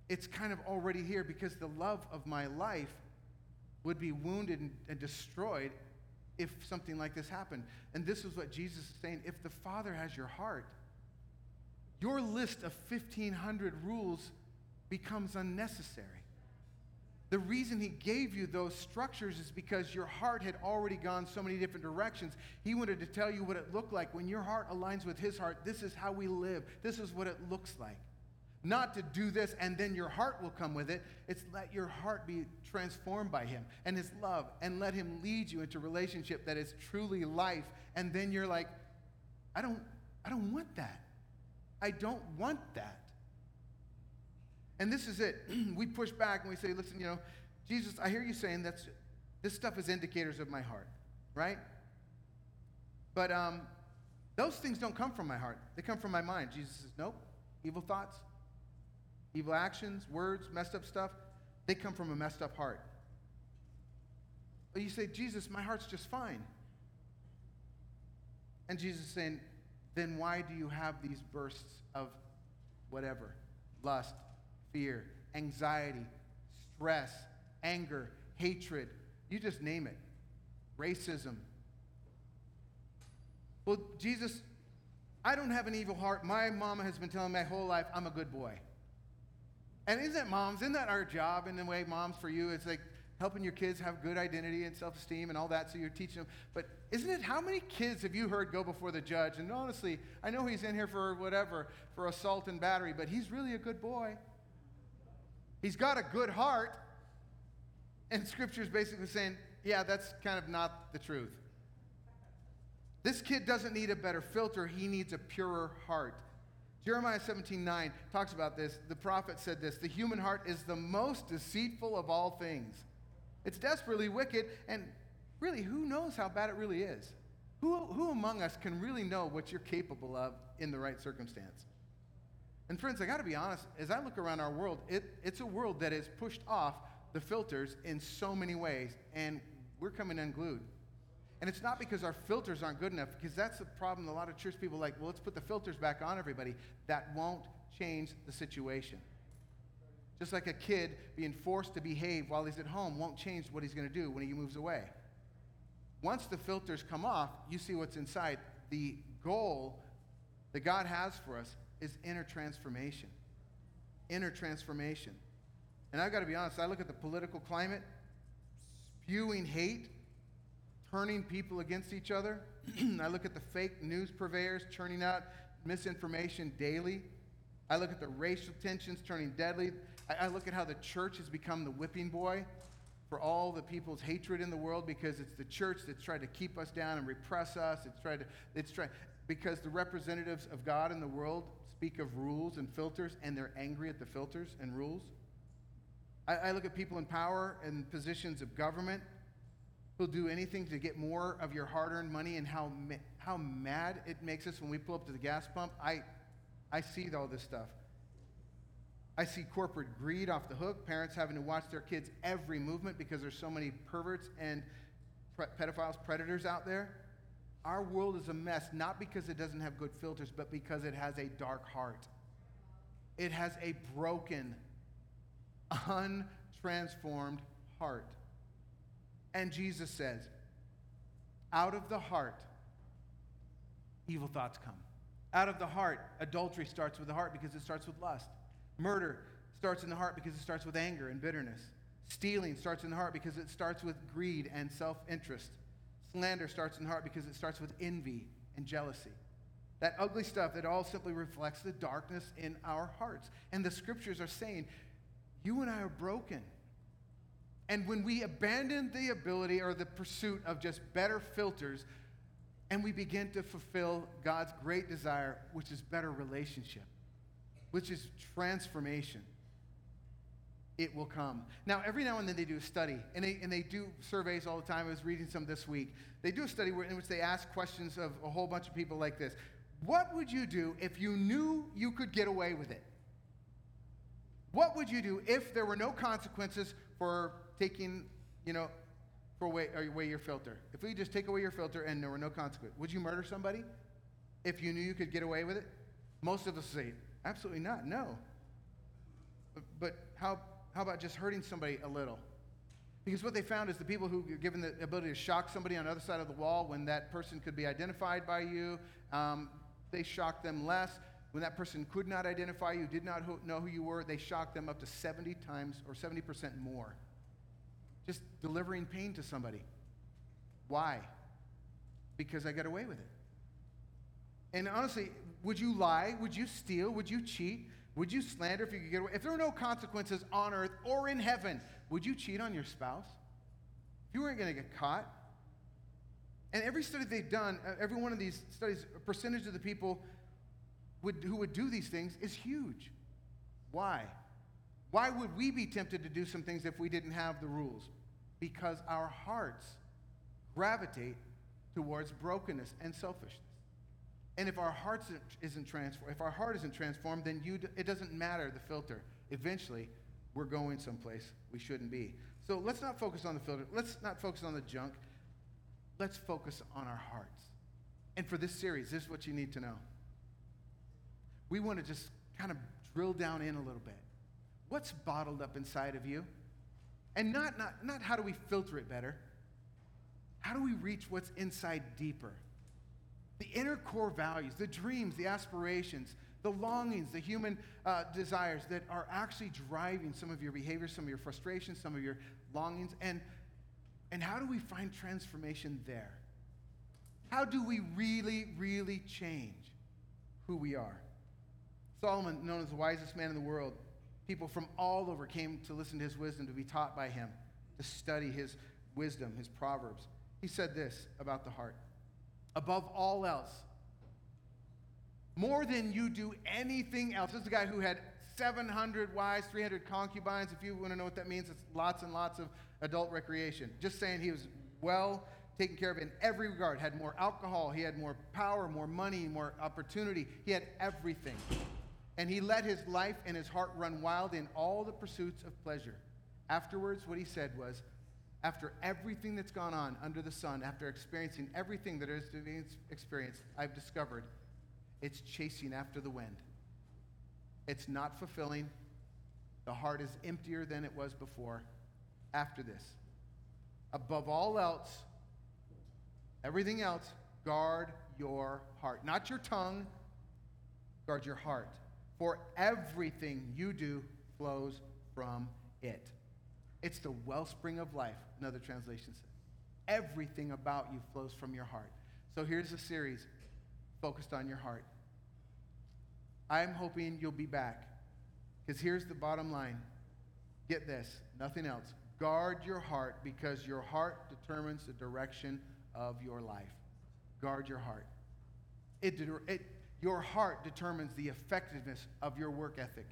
It's kind of already here because the love of my life would be wounded and, and destroyed if something like this happened. And this is what Jesus is saying if the Father has your heart, your list of 1,500 rules becomes unnecessary. The reason he gave you those structures is because your heart had already gone so many different directions. He wanted to tell you what it looked like. When your heart aligns with his heart, this is how we live, this is what it looks like. Not to do this and then your heart will come with it. It's let your heart be transformed by him and his love and let him lead you into a relationship that is truly life. And then you're like, I don't, I don't want that. I don't want that. And this is it. we push back and we say, listen, you know, Jesus, I hear you saying that's this stuff is indicators of my heart, right? But um, those things don't come from my heart. They come from my mind. Jesus says, nope. Evil thoughts, evil actions, words, messed up stuff, they come from a messed up heart. But you say, Jesus, my heart's just fine. And Jesus is saying, then why do you have these bursts of whatever? Lust, fear, anxiety, stress, anger, hatred. You just name it. Racism. Well, Jesus, I don't have an evil heart. My mama has been telling me my whole life I'm a good boy. And isn't that moms? Isn't that our job in the way, moms, for you? It's like helping your kids have good identity and self esteem and all that, so you're teaching them. But isn't it how many kids have you heard go before the judge? And honestly, I know he's in here for whatever, for assault and battery, but he's really a good boy. He's got a good heart. And scripture is basically saying, yeah, that's kind of not the truth. This kid doesn't need a better filter, he needs a purer heart. Jeremiah 17 9 talks about this. The prophet said this The human heart is the most deceitful of all things. It's desperately wicked, and really, who knows how bad it really is? Who, who among us can really know what you're capable of in the right circumstance? And friends, I got to be honest, as I look around our world, it, it's a world that has pushed off the filters in so many ways, and we're coming unglued. And it's not because our filters aren't good enough, because that's the problem. A lot of church people like, well, let's put the filters back on everybody. That won't change the situation. Just like a kid being forced to behave while he's at home won't change what he's going to do when he moves away. Once the filters come off, you see what's inside. The goal that God has for us is inner transformation. Inner transformation. And I've got to be honest, I look at the political climate, spewing hate, turning people against each other. I look at the fake news purveyors churning out misinformation daily. I look at the racial tensions turning deadly. I, I look at how the church has become the whipping boy for all the people's hatred in the world because it's the church that's tried to keep us down and repress us. It's tried to, it's tried, because the representatives of God in the world speak of rules and filters, and they're angry at the filters and rules. I, I look at people in power and positions of government who'll do anything to get more of your hard earned money, and how, how mad it makes us when we pull up to the gas pump. I, I see all this stuff. I see corporate greed off the hook, parents having to watch their kids' every movement because there's so many perverts and pre- pedophiles, predators out there. Our world is a mess, not because it doesn't have good filters, but because it has a dark heart. It has a broken, untransformed heart. And Jesus says, out of the heart, evil thoughts come. Out of the heart, adultery starts with the heart because it starts with lust. Murder starts in the heart because it starts with anger and bitterness. Stealing starts in the heart because it starts with greed and self interest. Slander starts in the heart because it starts with envy and jealousy. That ugly stuff that all simply reflects the darkness in our hearts. And the scriptures are saying, you and I are broken. And when we abandon the ability or the pursuit of just better filters, and we begin to fulfill God's great desire, which is better relationship, which is transformation, it will come. Now, every now and then they do a study, and they, and they do surveys all the time. I was reading some this week. They do a study in which they ask questions of a whole bunch of people like this What would you do if you knew you could get away with it? What would you do if there were no consequences for taking, you know, for away, away your filter? If we just take away your filter and there were no consequence, would you murder somebody if you knew you could get away with it? Most of us say, absolutely not, no. But how, how about just hurting somebody a little? Because what they found is the people who are given the ability to shock somebody on the other side of the wall when that person could be identified by you, um, they shocked them less. When that person could not identify you, did not ho- know who you were, they shocked them up to 70 times or 70% more. Just delivering pain to somebody. Why? Because I got away with it. And honestly, would you lie? Would you steal? Would you cheat? Would you slander if you could get away? If there were no consequences on earth or in heaven, would you cheat on your spouse? If you weren't going to get caught? And every study they've done, uh, every one of these studies, a percentage of the people would, who would do these things is huge. Why? Why would we be tempted to do some things if we didn't have the rules? Because our hearts gravitate towards brokenness and selfishness. And if our hearts isn't transformed, if our heart isn't transformed, then you, it doesn't matter the filter. Eventually, we're going someplace we shouldn't be. So let's not focus on the filter. Let's not focus on the junk. Let's focus on our hearts. And for this series, this is what you need to know. We want to just kind of drill down in a little bit. What's bottled up inside of you? And not, not, not how do we filter it better? How do we reach what's inside deeper? The inner core values, the dreams, the aspirations, the longings, the human uh, desires that are actually driving some of your behaviors, some of your frustrations, some of your longings. And, and how do we find transformation there? How do we really, really change who we are? Solomon, known as the wisest man in the world, people from all over came to listen to his wisdom, to be taught by him, to study his wisdom, his proverbs. He said this about the heart above all else, more than you do anything else. This is a guy who had 700 wives, 300 concubines. If you want to know what that means, it's lots and lots of adult recreation. Just saying he was well taken care of in every regard. Had more alcohol, he had more power, more money, more opportunity. He had everything. And he let his life and his heart run wild in all the pursuits of pleasure. Afterwards, what he said was, after everything that's gone on under the sun, after experiencing everything that is to be experienced, I've discovered it's chasing after the wind. It's not fulfilling. The heart is emptier than it was before. After this, above all else, everything else, guard your heart. Not your tongue, guard your heart. For everything you do flows from it. It's the wellspring of life, another translation says. Everything about you flows from your heart. So here's a series focused on your heart. I'm hoping you'll be back. Because here's the bottom line get this, nothing else. Guard your heart because your heart determines the direction of your life. Guard your heart. It, it, your heart determines the effectiveness of your work ethic.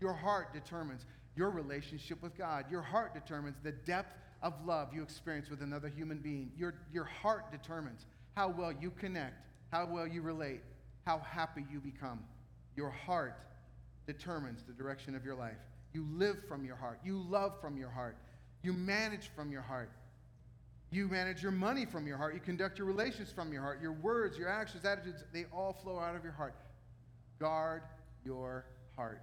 Your heart determines your relationship with God. Your heart determines the depth of love you experience with another human being. Your, your heart determines how well you connect, how well you relate, how happy you become. Your heart determines the direction of your life. You live from your heart. You love from your heart. You manage from your heart. You manage your money from your heart. You conduct your relations from your heart. Your words, your actions, attitudes, they all flow out of your heart. Guard your heart.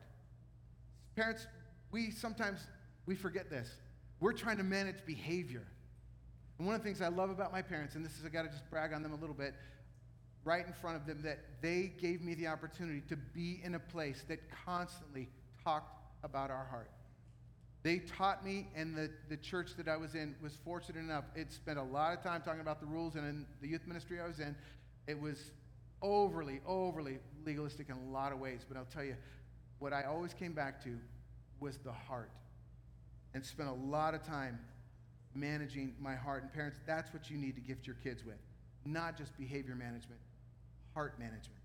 Parents, we sometimes we forget this. We're trying to manage behavior. And one of the things I love about my parents, and this is I got to just brag on them a little bit, right in front of them, that they gave me the opportunity to be in a place that constantly talked about our heart. They taught me, and the, the church that I was in was fortunate enough. It spent a lot of time talking about the rules, and in the youth ministry I was in, it was overly, overly legalistic in a lot of ways. But I'll tell you, what I always came back to was the heart. and spent a lot of time managing my heart. And parents, that's what you need to gift your kids with. Not just behavior management, heart management.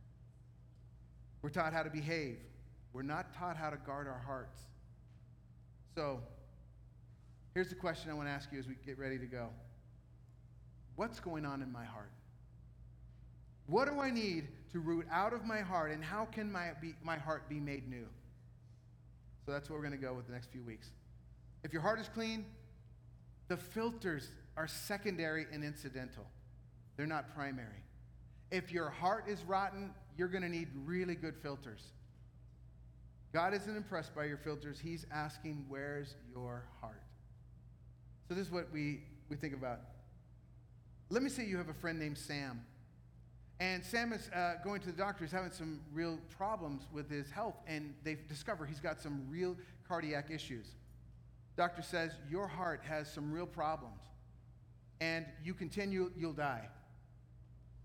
We're taught how to behave. We're not taught how to guard our hearts. So, here's the question I want to ask you as we get ready to go What's going on in my heart? What do I need to root out of my heart, and how can my, be, my heart be made new? So that's where we're going to go with the next few weeks. If your heart is clean, the filters are secondary and incidental, they're not primary. If your heart is rotten, you're going to need really good filters. God isn't impressed by your filters. He's asking, Where's your heart? So, this is what we, we think about. Let me say you have a friend named Sam. And Sam is uh, going to the doctor. He's having some real problems with his health, and they discover he's got some real cardiac issues. Doctor says, Your heart has some real problems, and you continue, you'll die.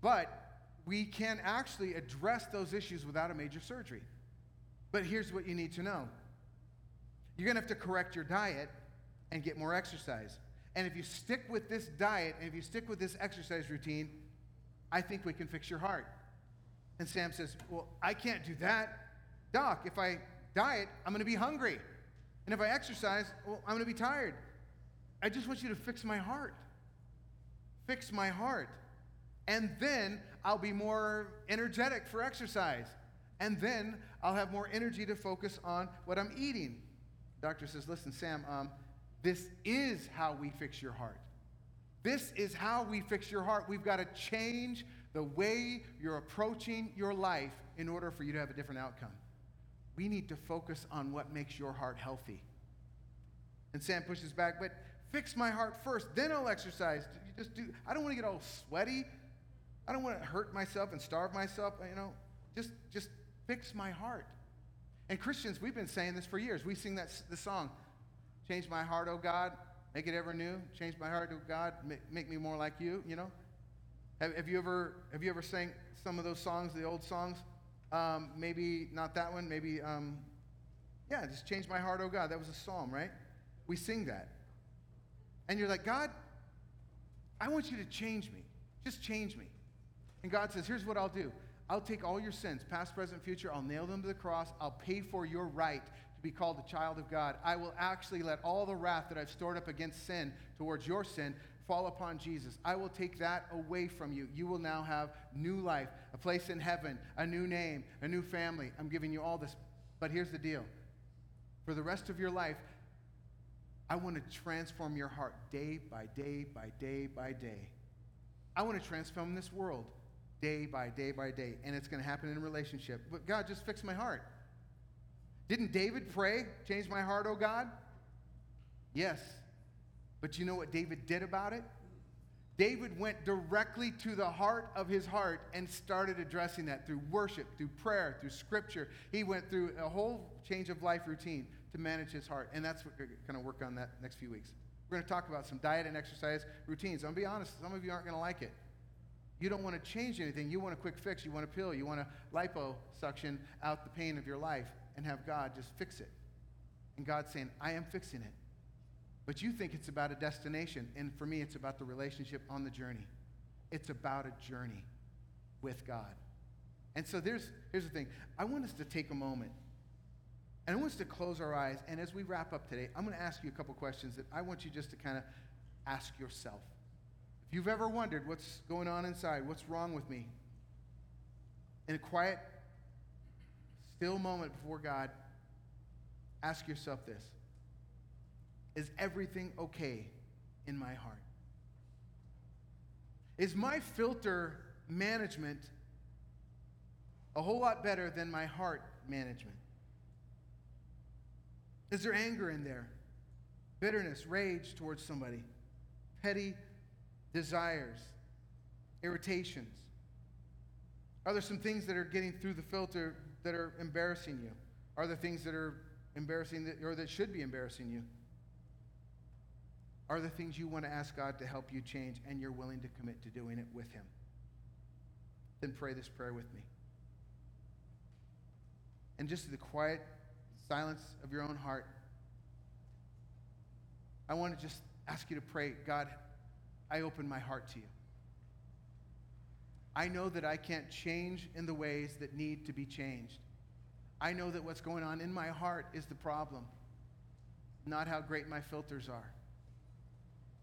But we can actually address those issues without a major surgery. But here's what you need to know you're going to have to correct your diet and get more exercise. And if you stick with this diet and if you stick with this exercise routine, I think we can fix your heart. And Sam says, Well, I can't do that. Doc, if I diet, I'm going to be hungry. And if I exercise, well, I'm going to be tired. I just want you to fix my heart. Fix my heart. And then I'll be more energetic for exercise. And then I'll have more energy to focus on what I'm eating. Doctor says, Listen, Sam, um, this is how we fix your heart. This is how we fix your heart. We've got to change the way you're approaching your life in order for you to have a different outcome. We need to focus on what makes your heart healthy. And Sam pushes back, but fix my heart first, then I'll exercise. You just do. I don't want to get all sweaty. I don't want to hurt myself and starve myself. You know, just just fix my heart. And Christians, we've been saying this for years. We sing that the song, "Change my heart, oh God, make it ever new. Change my heart, oh God, make, me more like you." You know, have, have, you ever have you ever sang some of those songs, the old songs? Um, maybe not that one. Maybe, um, yeah, just change my heart, oh God. That was a psalm, right? We sing that. And you're like, God, I want you to change me. Just change me. And God says, here's what I'll do I'll take all your sins, past, present, future, I'll nail them to the cross. I'll pay for your right to be called a child of God. I will actually let all the wrath that I've stored up against sin towards your sin fall upon Jesus. I will take that away from you. You will now have new life, a place in heaven, a new name, a new family. I'm giving you all this. But here's the deal for the rest of your life, I want to transform your heart day by day by day by day. I want to transform this world day by day by day. And it's going to happen in a relationship. But God, just fix my heart. Didn't David pray, change my heart, oh God? Yes. But you know what David did about it? David went directly to the heart of his heart and started addressing that through worship, through prayer, through scripture. He went through a whole change of life routine to manage his heart. And that's what we're going to work on that next few weeks. We're going to talk about some diet and exercise routines. I'm going to be honest, some of you aren't going to like it. You don't want to change anything. You want a quick fix. You want a pill. You want a liposuction out the pain of your life and have God just fix it. And God's saying, I am fixing it. But you think it's about a destination. And for me, it's about the relationship on the journey. It's about a journey with God. And so there's, here's the thing I want us to take a moment and I want us to close our eyes. And as we wrap up today, I'm going to ask you a couple questions that I want you just to kind of ask yourself. If you've ever wondered what's going on inside, what's wrong with me, in a quiet, still moment before God, ask yourself this Is everything okay in my heart? Is my filter management a whole lot better than my heart management? Is there anger in there? Bitterness, rage towards somebody, petty desires, irritations? Are there some things that are getting through the filter that are embarrassing you? Are there things that are embarrassing that, or that should be embarrassing you? Are there things you want to ask God to help you change and you're willing to commit to doing it with Him? Then pray this prayer with me. And just the quiet silence of your own heart, I want to just ask you to pray God, I open my heart to you. I know that I can't change in the ways that need to be changed. I know that what's going on in my heart is the problem, not how great my filters are.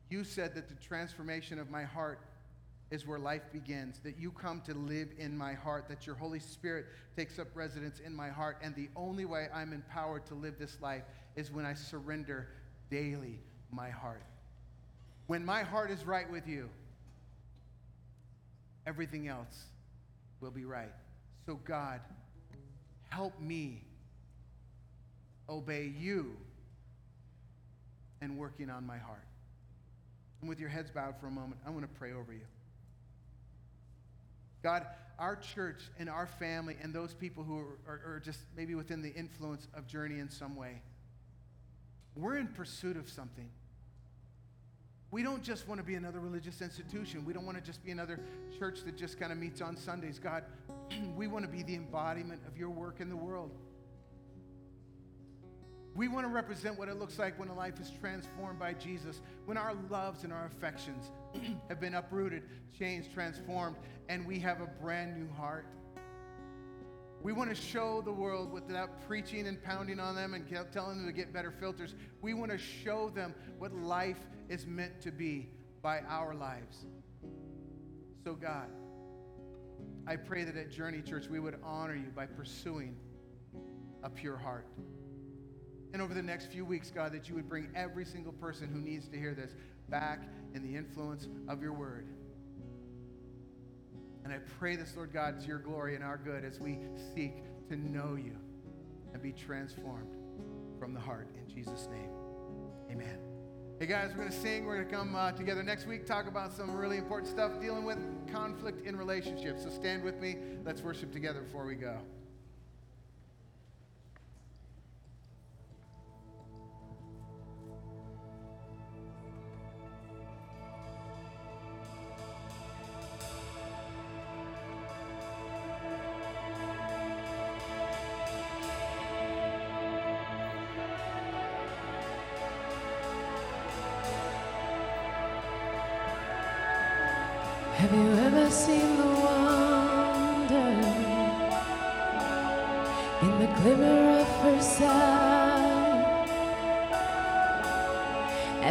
You said that the transformation of my heart is where life begins, that you come to live in my heart, that your Holy Spirit takes up residence in my heart. And the only way I'm empowered to live this life is when I surrender daily my heart. When my heart is right with you, everything else will be right. So, God, help me obey you and working on my heart. And with your heads bowed for a moment, I want to pray over you. God, our church and our family and those people who are, are, are, just maybe within the influence of Journey in some way, we're in pursuit of something. We don't just want to be another religious institution. We don't want to just be another church that just kind of meets on Sundays. God, we want to be the embodiment of your work in the world. We want to represent what it looks like when a life is transformed by Jesus, when our loves and our affections have been uprooted, changed, transformed, and we have a brand new heart. We want to show the world without preaching and pounding on them and telling them to get better filters. We want to show them what life is meant to be by our lives. So, God, I pray that at Journey Church we would honor you by pursuing a pure heart. And over the next few weeks, God, that you would bring every single person who needs to hear this back in the influence of your word. And I pray this, Lord God, to your glory and our good as we seek to know you and be transformed from the heart. In Jesus' name, amen. Hey guys, we're going to sing. We're going to come uh, together next week, talk about some really important stuff dealing with conflict in relationships. So stand with me. Let's worship together before we go.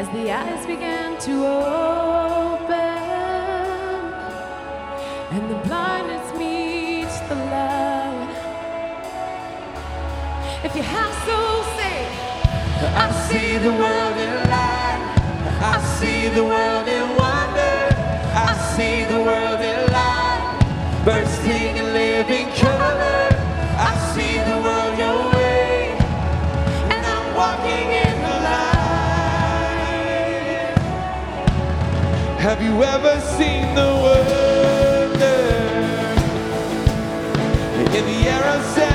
As the eyes began to open and the blindness meets the light? If you have soul, say, I see the world in light. I see the world in you ever seen the wonder in the air of